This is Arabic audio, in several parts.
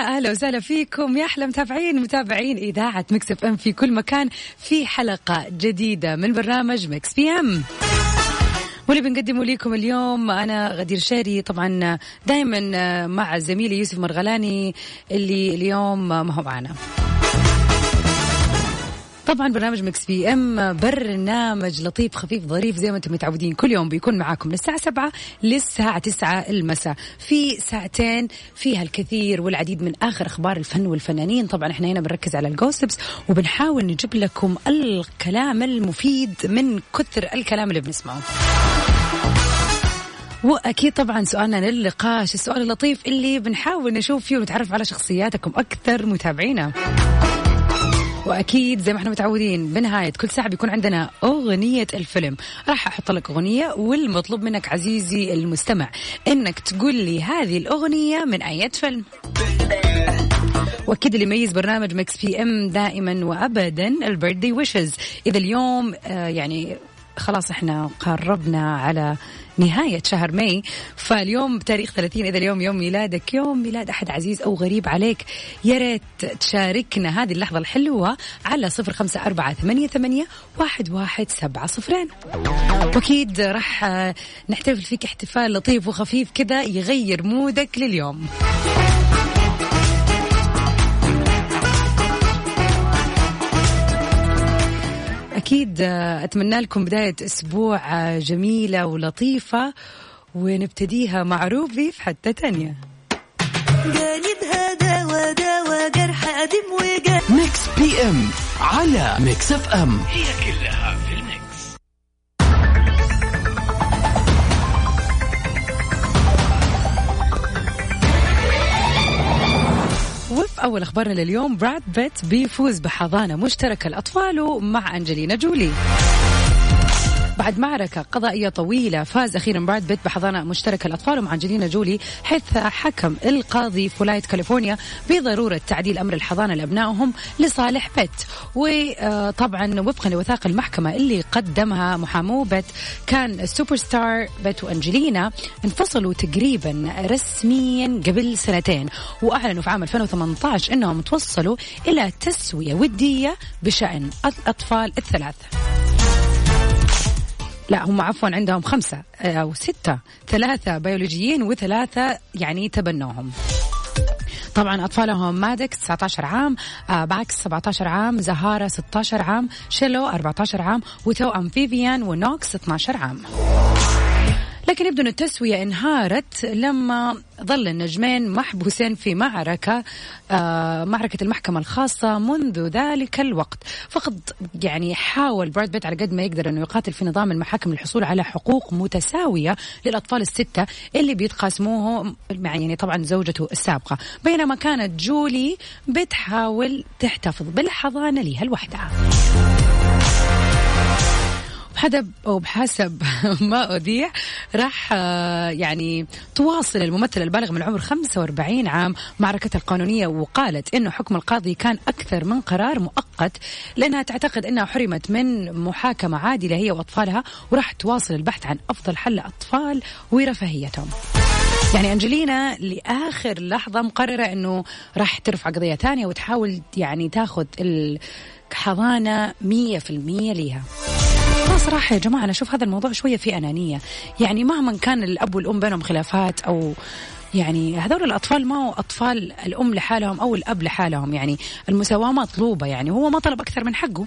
أهلا وسهلا فيكم. يا أحلى متابعين متابعين إذاعة Mix FM في كل مكان في حلقة جديدة من برنامج Mix PM. واللي بنقدمه لكم اليوم أنا غدير الشهري طبعا دائما مع زميلي يوسف مرغلاني اللي اليوم ما هو معنا. طبعا برنامج Mix PM برنامج لطيف خفيف ظريف زي ما أنتم متعودين. كل يوم بيكون معاكم من الساعة سبعة للساعة تسعة المساء. في ساعتين فيها الكثير والعديد من آخر أخبار الفن والفنانين. طبعا إحنا هنا بنركز على الجوسبس وبنحاول نجيب لكم الكلام المفيد من كثر الكلام اللي بنسمعه. وأكيد طبعا سؤالنا للنقاش السؤال اللطيف اللي بنحاول نشوف فيه ونتعرف على شخصياتكم أكثر متابعينا. وأكيد زي ما إحنا متعودين بنهاية كل ساعة بيكون عندنا أغنية الفيلم. راح أحط لك أغنية والمطلوب منك عزيزي المستمع إنك تقول لي هذه الأغنية من أي فيلم. وأكيد اللي يميز برنامج Mix PM دائما وابدا ال birthday wishes. إذا اليوم آه يعني خلاص إحنا قربنا على نهاية شهر ماي. فاليوم بتاريخ 30 إذا اليوم يوم ميلادك يوم ميلاد أحد عزيز أو قريب عليك يا ريت تشاركنا هذه اللحظة الحلوة على صفر خمسة أربعة ثمانية, ثمانية واحد, واحد سبعة صفرين. وأكيد راح نحتفل فيك احتفال لطيف وخفيف كذا يغير مودك لليوم. أكيد أتمنى لكم بداية أسبوع جميلة ولطيفة ونبتديها مع روبي في حتة تانية. قالبها دوا دوا جرح قديم وجرح. Mix PM على Mix FM. هي كلها وفي أول أخبارنا لليوم براد بيت بيفوز بحضانة مشتركة لأطفاله مع أنجلينا جولي. بعد معركة قضائية طويلة فاز أخيرا براد بيت بحضانة مشتركة لأطفال مع أنجلينا جولي حيث حكم القاضي في ولاية كاليفورنيا بضرورة تعديل أمر الحضانة لأبنائهم لصالح بيت. وطبعا وفقا لوثائق المحكمة اللي قدمها محامو بيت كان السوبر ستار بيت وأنجلينا انفصلوا تقريبا رسميا قبل سنتين وأعلنوا في عام 2018 أنهم توصلوا إلى تسوية ودية بشأن الأطفال الثلاث لا هم عفوا عندهم خمسة أو ستة ثلاثة بيولوجيين وثلاثة يعني تبنوهم. طبعا أطفالهم مادكس 19 عام آه باكس 17 عام زهارة 16 عام شيلو 14 عام وتوأم فيفيان ونوكس 12 عام. لكن يبدو أن التسوية انهارت لما ظل النجمين محبوسين في معركة آه معركة المحكمة الخاصة منذ ذلك الوقت. فقد يعني حاول براد بيت على قد ما يقدر أنه يقاتل في نظام المحاكم للحصول على حقوق متساوية للأطفال الستة اللي بيتقاسموه مع يعني طبعا زوجته السابقة. بينما كانت جولي بتحاول تحتفظ بالحضانة لها لوحدها بحسب أو بحسب ما أذيع راح يعني تواصل الممثل البالغ من العمر 45 عام معركة القانونية وقالت إنه حكم القاضي كان أكثر من قرار مؤقت لأنها تعتقد أنها حرمت من محاكمة عادلة هي وأطفالها وراح تواصل البحث عن أفضل حل لأطفال ورفاهيتهم. يعني أنجلينا لآخر لحظة مقررة أنه راح ترفع قضية ثانية وتحاول يعني تاخذ الحضانة مية في صراحة يا جماعة أنا أشوف هذا الموضوع شوية فيه أنانية. يعني مهما كان الأب والأم بينهم خلافات أو يعني هذول الأطفال ما هو أطفال الأم لحالهم أو الأب لحالهم. يعني المساواة مطلوبة يعني هو ما طلب أكثر من حقه.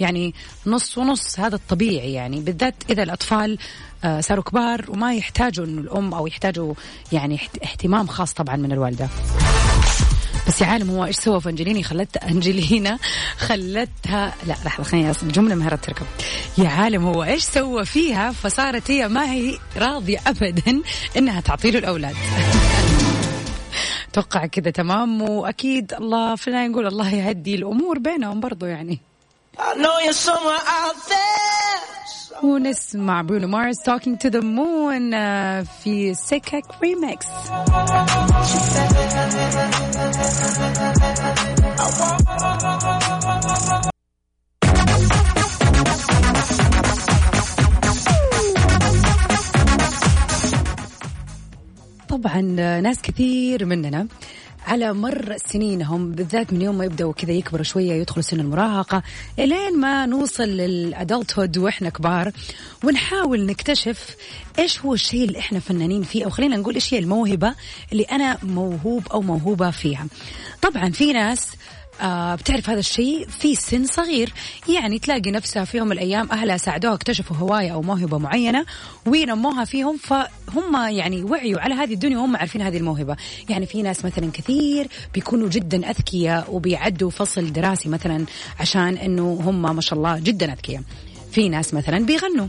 يعني نص ونص هذا الطبيعي يعني. بالذات إذا الأطفال صاروا كبار وما يحتاجوا إنه الأم أو يحتاجوا يعني اهتمام خاص طبعا من الوالدة. بس يا عالم هو إيش سوى في أنجليني؟ خلتها أنجلينا خلتها لا لحظة خليني الجمله مهرت تركب. يا عالم هو إيش سوى فيها؟ فصارت هي ما هي راضية ابدا إنها تعطي له الأولاد. توقع كذا تمام وأكيد الله فينا نقول الله يهدي الأمور بينهم برضو يعني. I know you're somewhere out there. ونسمع برونو مارس to the Moon آه، في Sickick remix طبعا ناس كثير مننا على مر سنينهم بالذات من يوم ما يبدأوا كذا يكبروا شوية يدخلوا سن المراهقة إلين ما نوصل للأدلتهود وإحنا كبار ونحاول نكتشف إيش هو الشيء اللي إحنا فنانين فيه أو خلينا نقول إيش هي الموهبة اللي أنا موهوب أو موهوبة فيها. طبعا في ناس بتعرف هذا الشيء؟ في سن صغير. يعني تلاقي نفسها في يوم من الأيام أهلها ساعدوها اكتشفوا هواية أو موهبة معينة ونموها فيهم فهم يعني وعيوا على هذه الدنيا وهم عارفين هذه الموهبة. يعني في ناس مثلا كثير بيكونوا جدا أذكياء وبيعدوا فصل دراسي مثلا عشان أنه هم ما شاء الله جدا أذكياء. في ناس مثلا بيغنوا.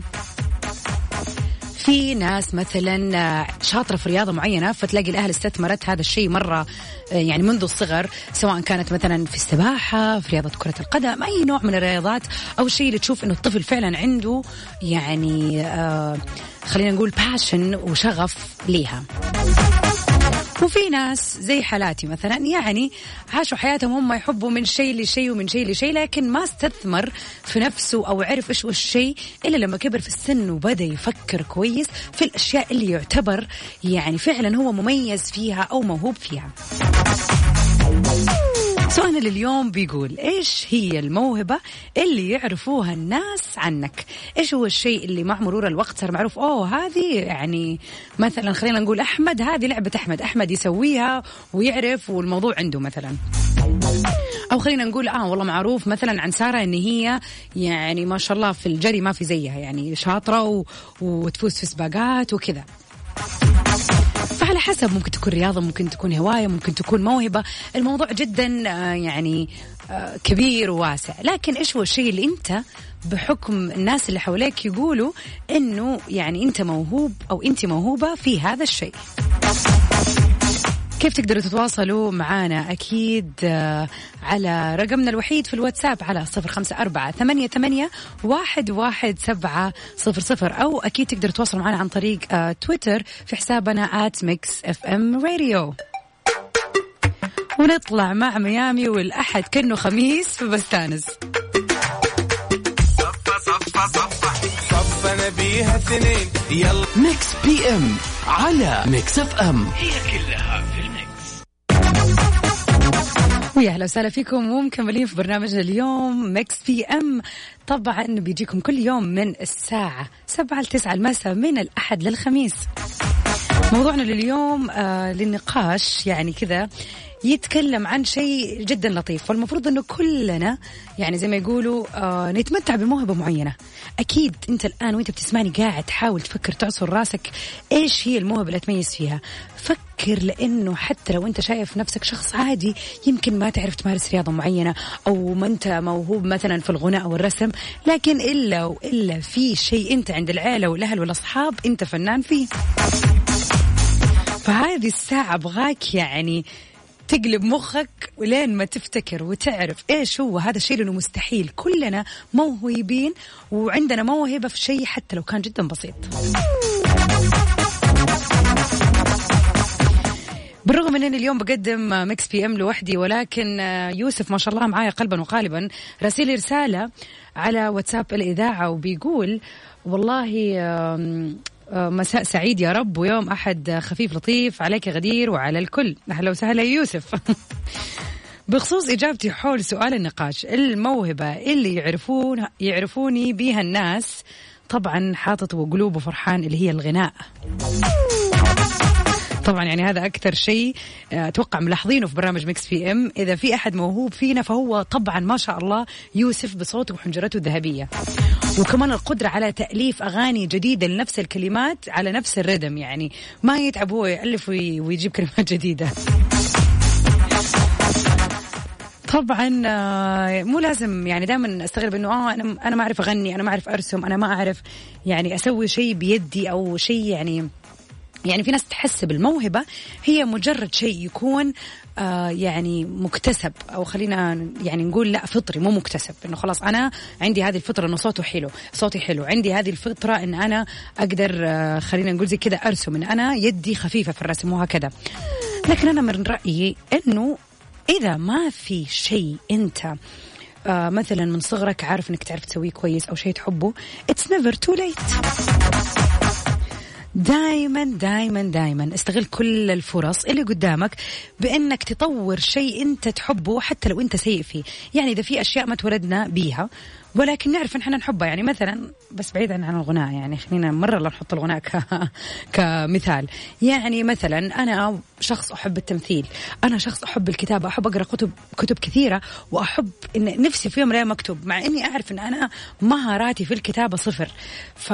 في ناس مثلا آه، شاطرة في رياضة معينة فتلاقي الأهل استثمرت هذا الشيء مرة آه، يعني منذ الصغر سواء كانت مثلا في السباحة في رياضة كرة القدم أي نوع من الرياضات أو الشيء اللي تشوف إنه الطفل فعلا عنده يعني آه خلينا نقول باشن وشغف ليها. وفي ناس زي حالاتي مثلا يعني عاشوا حياتهم هم يحبوا من شيء لشيء ومن شيء لشيء لكن ما استثمر في نفسه أو عرف إيش الشيء إلا لما كبر في السن وبدأ يفكر كويس في الأشياء اللي يعتبر يعني فعلا هو مميز فيها أو موهوب فيها. سؤالنا لليوم بيقول إيش هي الموهبة اللي يعرفوها الناس عنك؟ إيش هو الشيء اللي مع مرور الوقت صار معروف؟ أوه هذه يعني مثلا خلينا نقول أحمد هذه لعبة أحمد. أحمد يسويها ويعرف والموضوع عنده مثلا. أو خلينا نقول آه والله معروف مثلا عن سارة إن هي يعني ما شاء الله في الجري ما في زيها يعني شاطرة و... وتفوز في سباقات وكذا. فعلى حسب ممكن تكون رياضة ممكن تكون هواية ممكن تكون موهبة. الموضوع جدا آه، يعني آه، كبير وواسع. لكن إيش هو الشيء اللي أنت بحكم الناس اللي حواليك يقولوا أنه يعني أنت موهوب أو أنت موهوبة في هذا الشيء؟ كيف تقدروا تتواصلوا معنا أكيد آه، على رقمنا الوحيد في الواتساب على صفر خمسة أربعة ثمانية, ثمانية واحد, واحد سبعة صفر صفر. أو أكيد تقدروا تتواصلوا معنا عن طريق آه، تويتر في حسابنا at Mix FM Radio ونطلع مع ميامي والأحد كأنه خميس في بستانس. صفنا بيها اثنين يلا Mix PM على Mix FM. ويا أهلا وسهلا فيكم ومكملين في برنامجنا اليوم Mix PM طبعا بيجيكم كل يوم من الساعة 7 ل 9 المساء من الأحد للخميس. موضوعنا لليوم آه للنقاش يعني كذا يتكلم عن شيء جدا لطيف والمفروض إنه كلنا يعني زي ما يقولوا آه نتمتع بموهبة معينة. أكيد أنت الآن وأنت بتسمعني قاعد تحاول تفكر تعصر راسك إيش هي الموهبة اللي تميز فيها؟ فكر لأنه حتى لو أنت شايف نفسك شخص عادي يمكن ما تعرف تمارس رياضة معينة أو ما أنت موهوب مثلا في الغناء أو الرسم لكن إلا وإلا في شيء أنت عند العيلة والأهل والأصحاب أنت فنان فيه. فهذه الساعة أبغاك يعني تقلب مخك ولين ما تفتكر وتعرف إيش هو هذا الشيء لأنه مستحيل. كلنا موهوبين وعندنا موهبة في شيء حتى لو كان جدا بسيط. بالرغم من اني اليوم بقدم Mix PM لوحدي ولكن يوسف ما شاء الله معايا قلبا وقالبا راسل رسالة على واتساب الإذاعة وبيقول والله مساء سعيد يا رب ويوم أحد خفيف لطيف عليك غدير وعلى الكل. أهلا وسهلا يا يوسف. بخصوص إجابتي حول سؤال النقاش الموهبة اللي يعرفون يعرفوني بيها الناس طبعا حاطط وقلوبه فرحان اللي هي الغناء. طبعا يعني هذا أكثر شيء آه، أتوقع ملاحظينه في برنامج مكس في إم. إذا في أحد موهوب فينا فهو طبعا ما شاء الله يوسف بصوته وحنجرته الذهبية. وكمان القدرة على تأليف أغاني جديدة لنفس الكلمات على نفس الردم يعني ما يتعب هو يألف وي- ويجيب كلمات جديدة. طبعا آه، مو لازم يعني دائما أستغرب إنه آه أنا أنا ما أعرف أغني أنا ما أعرف أرسم أنا ما أعرف يعني أسوي شيء بيدي أو شيء يعني يعني في ناس تحس بالموهبة هي مجرد شيء يكون آه يعني مكتسب أو خلينا يعني نقول لا فطري مو مكتسب. إنه خلاص أنا عندي هذه الفطرة إنه صوته حلو صوتي حلو. عندي هذه الفطرة إن أنا أقدر آه خلينا نقول زي كذا أرسم إن أنا يدي خفيفة في الرسم وهكذا لكن أنا من رأيي إنه إذا ما في شيء أنت آه مثلا من صغرك عارف إنك تعرف تسويه كويس أو شيء تحبه it's never too late دايما دايما دايما استغل كل الفرص اللي قدامك بإنك تطور شيء أنت تحبه حتى لو أنت سيء فيه. يعني إذا في أشياء ما تولدنا بيها ولكن نعرف إن إحنا نحبها. يعني مثلا بس بعيدا عن الغناء يعني خلينا مرة لا نحط الغناء ك... كمثال. يعني مثلا أنا شخص أحب التمثيل. أنا شخص أحب الكتابة أحب أقرأ كتب كتب كثيرة وأحب إن نفسي في يوم من أكتب مع إني أعرف إن أنا مهاراتي في الكتابة صفر. ف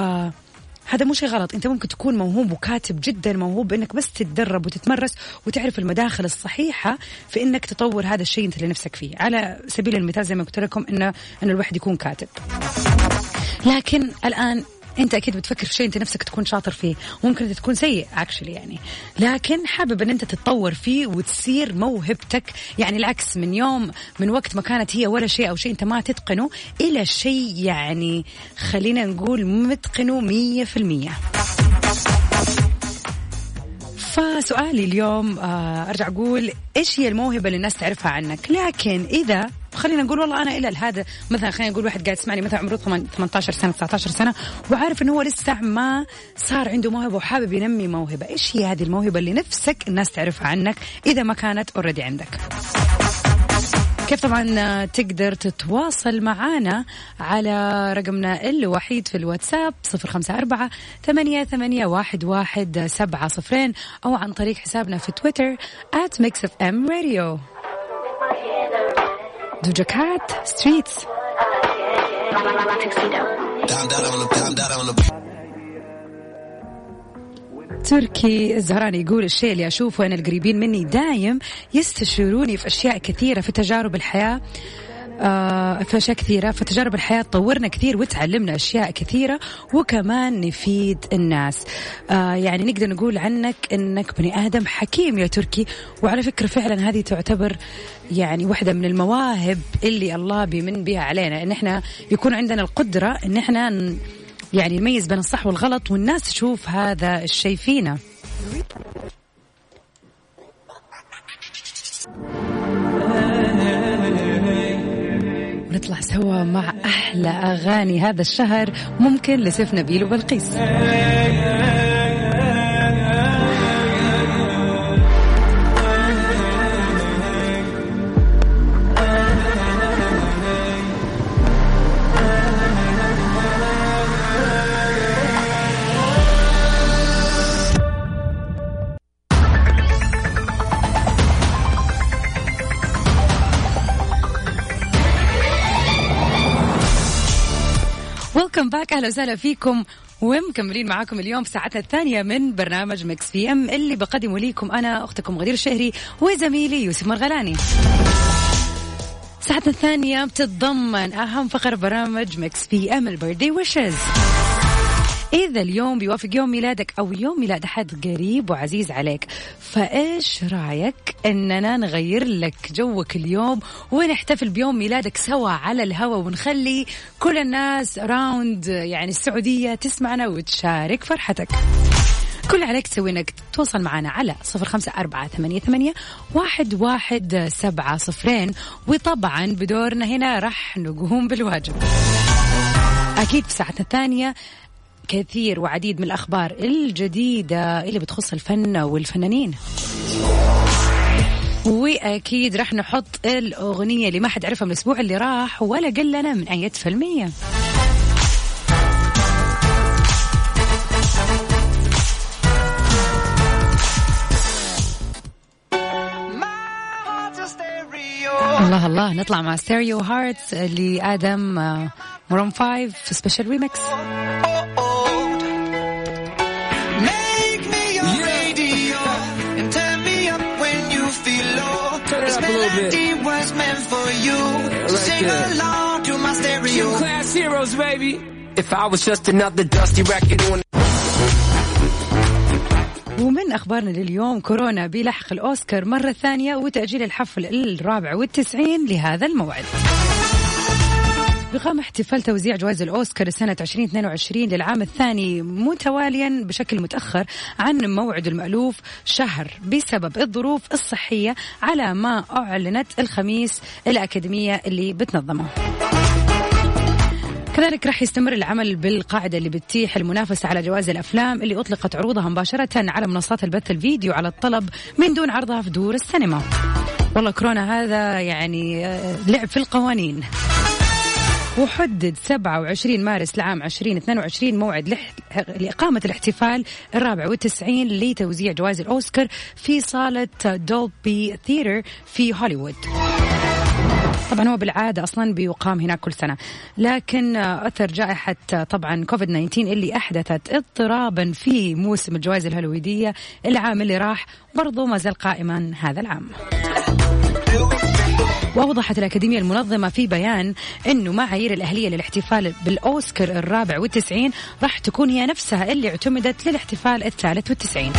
هذا مو شيء غلط. أنت ممكن تكون موهوب وكاتب جدا موهوب إنك بس تتدرب وتتمرس وتعرف المداخل الصحيحة في إنك تطور هذا الشيء أنت اللي نفسك فيه. على سبيل المثال زي ما قلت لكم انه إنه الواحد يكون كاتب. لكن الآن انت أكيد بتفكر في شيء انت نفسك تكون شاطر فيه ممكن تكون سيء اكشلي يعني. لكن حابب إن أنت تتطور فيه وتصير موهبتك يعني العكس من يوم من وقت ما كانت هي ولا شيء أو شيء أنت ما تتقنه إلى شيء يعني خلينا نقول متقنه مية في المية. فسؤالي اليوم آه أرجع أقول إيش هي الموهبة اللي الناس تعرفها عنك؟ لكن إذا خلينا نقول والله أنا إلى هذا مثلا خلينا نقول واحد قاعد يسمعني مثلا عمره 18 سنة 19 سنة وعارف إنه هو لسه ما صار عنده موهبة وحابب ينمي موهبة. إيش هي هذه الموهبة اللي نفسك الناس تعرفها عنك إذا ما كانت already عندك؟ كيف طبعا تقدر تتواصل معنا على رقمنا الوحيد في الواتساب صفر خمسة أربعة ثمانية, ثمانية واحد, واحد سبعة صفرين أو عن طريق حسابنا في تويتر at Mix FM Radio دوجا كات Streets تركي الزهراني يقول الشيء اللي أشوفه أن القريبين مني دايم يستشيروني في أشياء كثيرة في تجارب الحياة. آه في أشياء كثيرة فتجارب الحياة تطورنا كثير وتعلمنا أشياء كثيرة وكمان نفيد الناس. آه يعني نقدر نقول عنك أنك بني آدم حكيم يا تركي وعلى فكرة فعلا هذه تعتبر يعني واحدة من المواهب اللي الله بيمن بها علينا. أن إحنا يكون عندنا القدرة أن إحنا يعني نميز بين الصح والغلط والناس تشوف هذا الشيء فينا. نطلع سوا مع أحلى أغاني هذا الشهر ممكن لسيف نبيل وبلقيس. أهلا وسهلا فيكم ومكملين معاكم اليوم في ساعتنا الثانية من برنامج Mix PM اللي بقدمه ليكم أنا أختكم غدير الشهري وزميلي يوسف مرغلاني. ساعتنا الثانية بتتضمن أهم فقرة برنامج Mix PM ال birthday wishes. إذا اليوم بيوافق يوم ميلادك أو يوم ميلاد أحد قريب وعزيز عليك فإيش رأيك أننا نغير لك جوك اليوم ونحتفل بيوم ميلادك سوا على الهوا ونخلي كل الناس راوند يعني السعودية تسمعنا وتشارك فرحتك؟ كل عليك تسوي إنك تتواصل معنا على صفر خمسة أربعة ثمانية, ثمانية واحد, واحد سبعة صفرين وطبعا بدورنا هنا راح نقوم بالواجب. أكيد في ساعتنا الثانية كثير وعديد من الأخبار الجديدة اللي بتخص الفن والفنانين. وأكيد راح نحط الأغنية اللي ما حد عرفها من الأسبوع اللي راح ولا قل لنا من أية فيلمية الله الله نطلع مع Stereo Hearts لآدم مرون في special remix So sing along to my stereo. Gym Class Heroes, baby. If I was just another dusty record on ومن أخبارنا لليوم كورونا بلحق الأوسكار مرة ثانية وتأجيل الحفل الرابع والتسعين لهذا الموعد بقام احتفال توزيع جوائز الأوسكار سنة 2022 للعام الثاني متواليا بشكل متأخر عن موعد المألوف شهر بسبب الظروف الصحية على ما أعلنت الخميس الأكاديمية اللي بتنظمه. كذلك راح يستمر العمل بالقاعدة اللي بتتيح المنافسة على جوائز الأفلام اللي أطلقت عروضها مباشرة على منصات البث الفيديو على الطلب من دون عرضها في دور السينما. والله كورونا هذا يعني آه، لعب في القوانين. وحدد 27 مارس لعام 2022 موعد. لإقامة الاحتفال الرابع والتسعين لتوزيع جوائز الأوسكار في صالة دولبي ثيتر في هوليوود طبعا هو بالعادة أصلا بيقام هناك كل سنة لكن أثر جائحة طبعا كوفيد 19 اللي أحدثت اضطرابا في موسم الجوائز الهوليوودية العام اللي راح برضو ما زال قائما هذا العام وأوضحت الأكاديمية المنظمة في بيان أنه معايير الأهلية للاحتفال بالأوسكار الرابع والتسعين راح تكون هي نفسها اللي اعتمدت للاحتفال الثالث والتسعين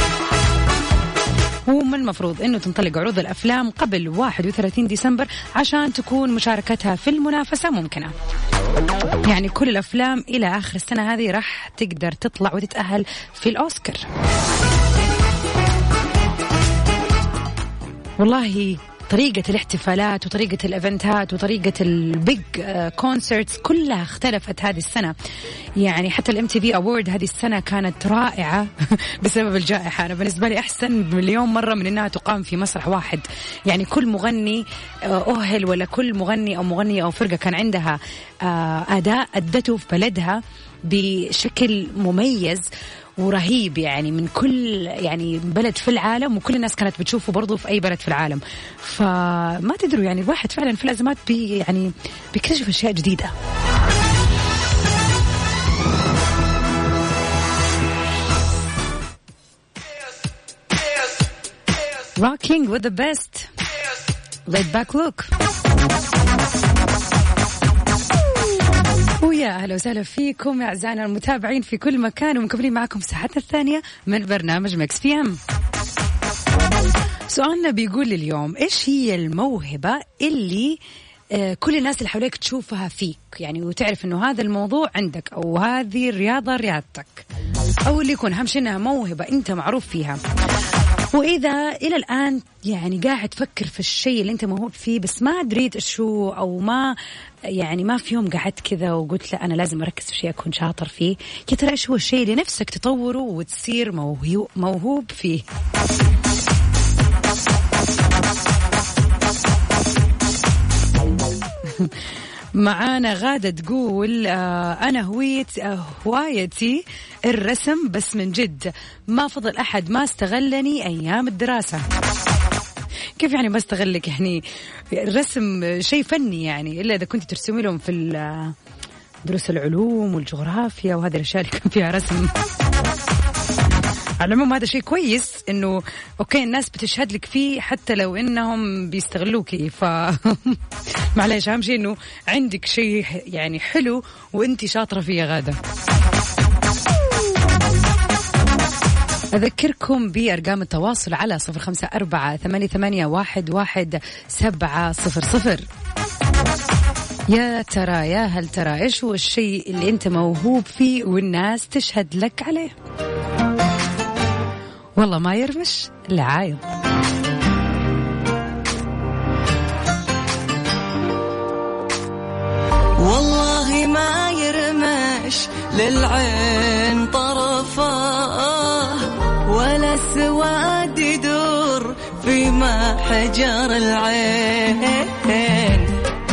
ومن المفروض إنه تنطلق عروض الأفلام قبل 31 ديسمبر عشان تكون مشاركتها في المنافسة ممكنة. يعني كل الأفلام إلى آخر السنة هذه راح تقدر تطلع وتتأهل في الأوسكار. والله طريقة الاحتفالات وطريقة ال events ات وطريقة ال big concerts كلها اختلفت هذه السنة. يعني حتى ال MTV award هذه السنة كانت رائعة بسبب الجائحة. أنا بالنسبة لي أحسن مليون مرة من إنها تقام في مسرح واحد. يعني كل مغني آه، أهل ولا كل مغني أو مغنية أو فرقة كان عندها آه، أداء أدته في بلدها بشكل مميز. ورهيب يعني من كل يعني بلد في العالم وكل الناس كانت بتشوفه برضه في أي بلد في العالم فما تدروا يعني الواحد فعلا في الأزمات بي يعني بيكتشف أشياء جديدة Rocking with the best. Laid back look. ويا أهلا وسهلا فيكم أعزائنا المتابعين في كل مكان ومكملين معكم ساعتنا الثانية من برنامج مكس في أم. سؤالنا بيقول اليوم إيش هي الموهبة اللي آه، كل الناس اللي حواليك تشوفها فيك؟ يعني وتعرف إنه هذا الموضوع عندك أو هذه الرياضة رياضتك. أو اللي يكون أهم شيء إنها موهبة أنت معروف فيها. وإذا إلى الآن يعني قاعد تفكر في الشيء اللي أنت موهوب فيه بس ما دريت شو أو ما يعني ما في يوم قعدت كذا وقلت لا أنا لازم أركز في شيء أكون شاطر فيه. يا ترى إيش هو الشيء اللي نفسك تطوره وتصير موهو- موهوب فيه؟ معانا غادة تقول آه أنا هويت آه هوايتي الرسم بس من جد. ما فضل أحد ما استغلني أيام الدراسة. كيف يعني ما استغلك يعني الرسم شيء فني يعني إلا إذا كنت ترسمي لهم في ال- دروس العلوم والجغرافيا وهذه الأشياء اللي كان فيها رسم. على العموم هذا شيء كويس إنه أوكي الناس بتشهد لك فيه حتى لو إنهم بيستغلوكي. ف معلش أهم شيء إنه عندك شيء يعني حلو وانت شاطرة فيه يا غادة. أذكركم بأرقام التواصل على صفر خمسة أربعة ثمانية, ثمانية واحد, واحد سبعة صفر صفر. يا ترى يا هل ترى إيش هو الشيء اللي أنت موهوب فيه والناس تشهد لك عليه؟ والله ما يرمش. لا عايض. والله ما يرمش للعين طرفاه ولا السواد يدور في حجر العين.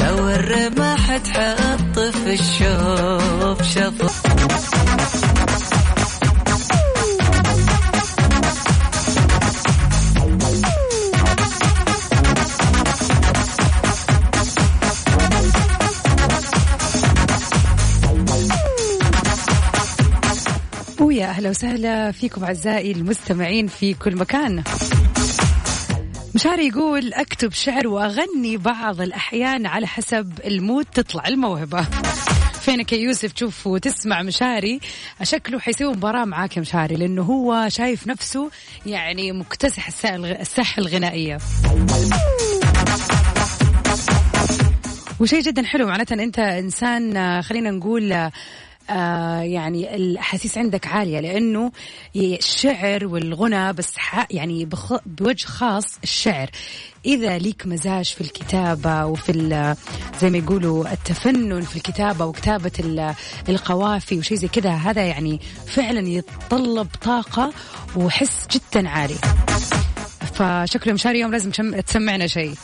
لو الرمح تحط في الشوف شفط ويا أهلا وسهلا فيكم أعزائي المستمعين في كل مكان. مشاري يقول أكتب شعر وأغني بعض الأحيان على حسب المود تطلع الموهبة. في فينك يا يوسف؟ تشوف وتسمع مشاري. شكله حيسوي مباراة معاك يا مشاري لأنه هو شايف نفسه يعني مكتسح الساحة الغ- الساحة الغنائية. وشيء جدا حلو معناته ان أنت إنسان آه، خلينا نقول آه، يعني الأحاسيس عندك عالية لأنه الشعر والغنى بس يعني بخ بوجه خاص الشعر. إذا ليك مزاج في الكتابة وفي زي ما يقولوا التفنن في الكتابة وكتابة ال- القوافي وشيء زي كذا هذا يعني فعلا يتطلب طاقة وحس جدا عالي. فشكله مشاري اليوم لازم تسمعنا شيء.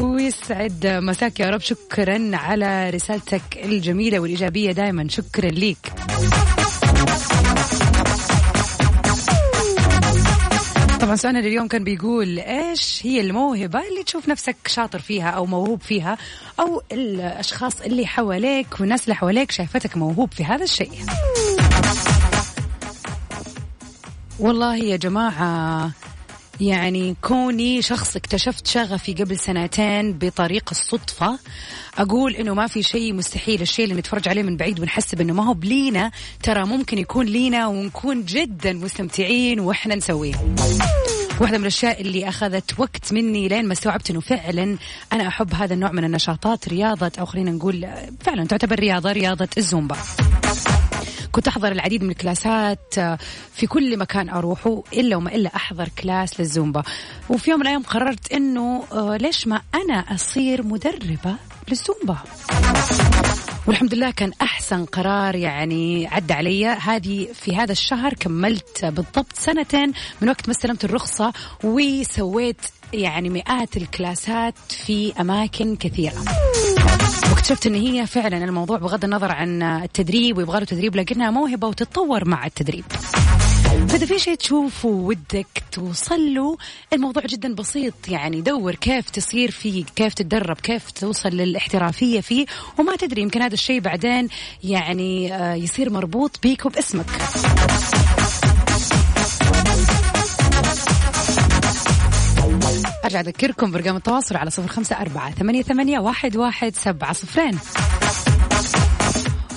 ويسعد مساك يا رب. شكرا على رسالتك الجميلة والإيجابية دائما شكرا ليك. طبعا سؤالنا لليوم كان بيقول إيش هي الموهبة اللي تشوف نفسك شاطر فيها أو موهوب فيها أو الأشخاص اللي حواليك والناس اللي حواليك شايفتك موهوب في هذا الشيء؟ والله يا جماعة يعني كوني شخص اكتشفت شغفي قبل سنتين بطريق الصدفة. أقول إنه ما في شيء مستحيل. الشيء اللي نتفرج عليه من بعيد ونحسب إنه ما هو بلينا ترى ممكن يكون لينا ونكون جدا مستمتعين وإحنا نسويه. واحدة من الأشياء اللي أخذت وقت مني لين ما استوعبت إنه فعلا أنا أحب هذا النوع من النشاطات رياضة أو خلينا نقول فعلا تعتبر رياضة رياضة الزومبا. كنت أحضر العديد من الكلاسات آه، في كل مكان أروحه إلا وما إلا أحضر كلاس للزومبا. وفي يوم من الأيام قررت إنه آه، ليش ما أنا أصير مدربة للزومبا؟ والحمد لله كان أحسن قرار يعني عدى علي. هذه في هذا الشهر كملت بالضبط سنتين من وقت ما استلمت الرخصة وسويت يعني مئات الكلاسات في أماكن كثيرة. واكتشفت إن هي فعلا الموضوع بغض النظر عن التدريب ويبغى له تدريب لكنها موهبة وتتطور مع التدريب. فاذا في شيء تشوفه ودك توصل له الموضوع جدا بسيط يعني دور كيف تصير فيه كيف تتدرب كيف توصل للاحترافية فيه. وما تدري يمكن هذا الشيء بعدين يعني آه، يصير مربوط بيك وباسمك. أرجع أذكركم برقم التواصل على صفر خمسة أربعة ثمانية, ثمانية واحد, واحد سبعة صفرين.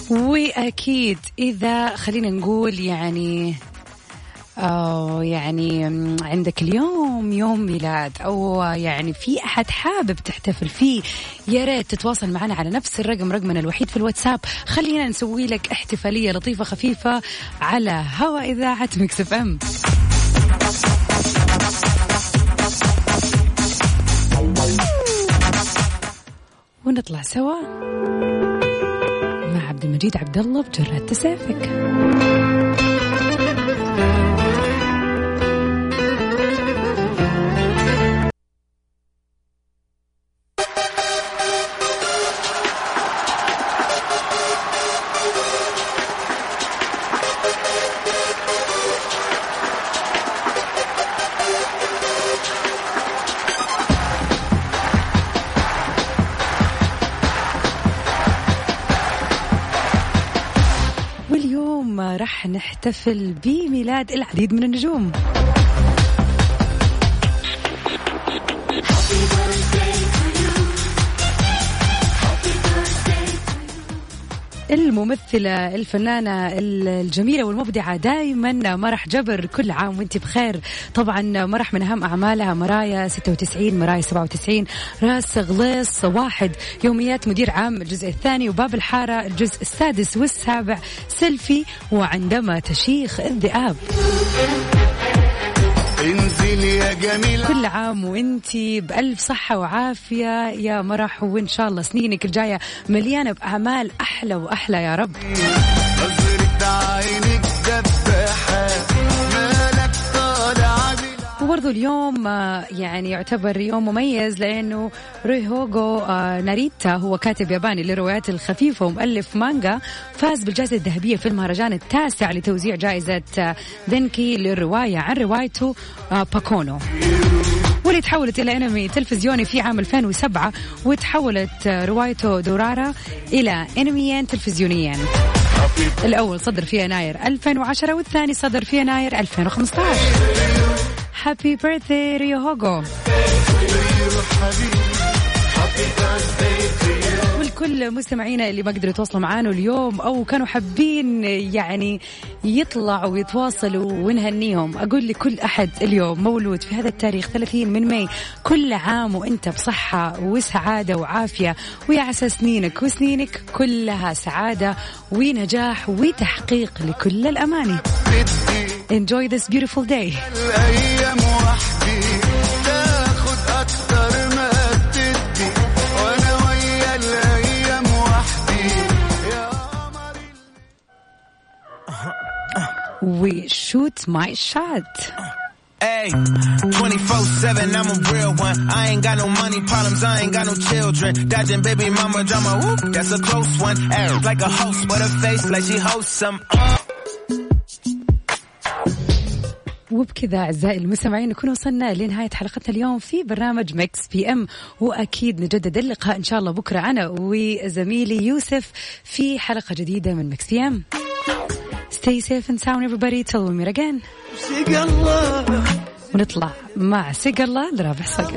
وأكيد إذا خلينا نقول يعني أو يعني عندك اليوم يوم ميلاد أو يعني في أحد حابب تحتفل فيه يا ريت تتواصل معنا على نفس الرقم رقمنا الوحيد في الواتساب. خلينا نسوي لك احتفالية لطيفة خفيفة على هوا إذاعة مكسف أم. ونطلع سوا مع عبد المجيد عبد الله بجرات تسافك نحتفل بميلاد العديد من النجوم. الممثلة الفنانة الجميلة والمبدعة دائما مرح جبر كل عام وانت بخير. طبعا مرح من أهم أعمالها مرايا 96 مرايا 97 راس غليص واحد يوميات مدير عام الجزء الثاني وباب الحارة الجزء السادس والسابع. سيلفي وعندما تشيخ الذئاب. انزل يا جميل كل عام وانتي بألف صحة وعافية يا مرح وإن شاء الله سنينك الجاية مليانة بأعمال أحلى وأحلى يا رب. وبرضو اليوم آه، يعني يعتبر يوم مميز لأنه روي هوغو آه، ناريتا هو كاتب ياباني للروايات الخفيفة ومؤلف مانجا فاز بالجائزة الذهبية في المهرجان التاسع لتوزيع جائزة آه، دينكي للرواية عن روايته آه، باكونو. واللي تحولت إلى أنمي تلفزيوني في عام 2007 وتحولت آه، روايته دورارا إلى أنميين تلفزيونيين. الأول صدر في يناير 2010 والثاني صدر في يناير 2015 happy birthday ريوهوغو والكل مستمعينا اللي ما قدروا يتواصلوا معانا اليوم أو كانوا حابين يعني يطلعوا ويتواصلوا ونهنيهم أقول لكل أحد اليوم مولود في هذا التاريخ 30 من ماي كل عام وأنت بصحة وسعادة وعافية ويا عسى سنينك وسنينك كلها سعادة ونجاح وتحقيق لكل الأماني. Enjoy this beautiful day. We shoot my shot. Hey, 24-7, I'm a real one. I ain't got no money problems, I ain't got no children. Dodging baby mama drama, whoop, that's a close one. Act like a ho, but her face like she wholesome. Uh. وبكذا أعزائي المستمعين نكون وصلنا لنهاية حلقتنا اليوم في برنامج مكس بي ام وأكيد نجدد اللقاء إن شاء الله بكرة أنا وزميلي يوسف في حلقة جديدة من مكس بي ام Stay safe and sound everybody. Till we meet again. ونطلع مع سيق الله لرابح صقر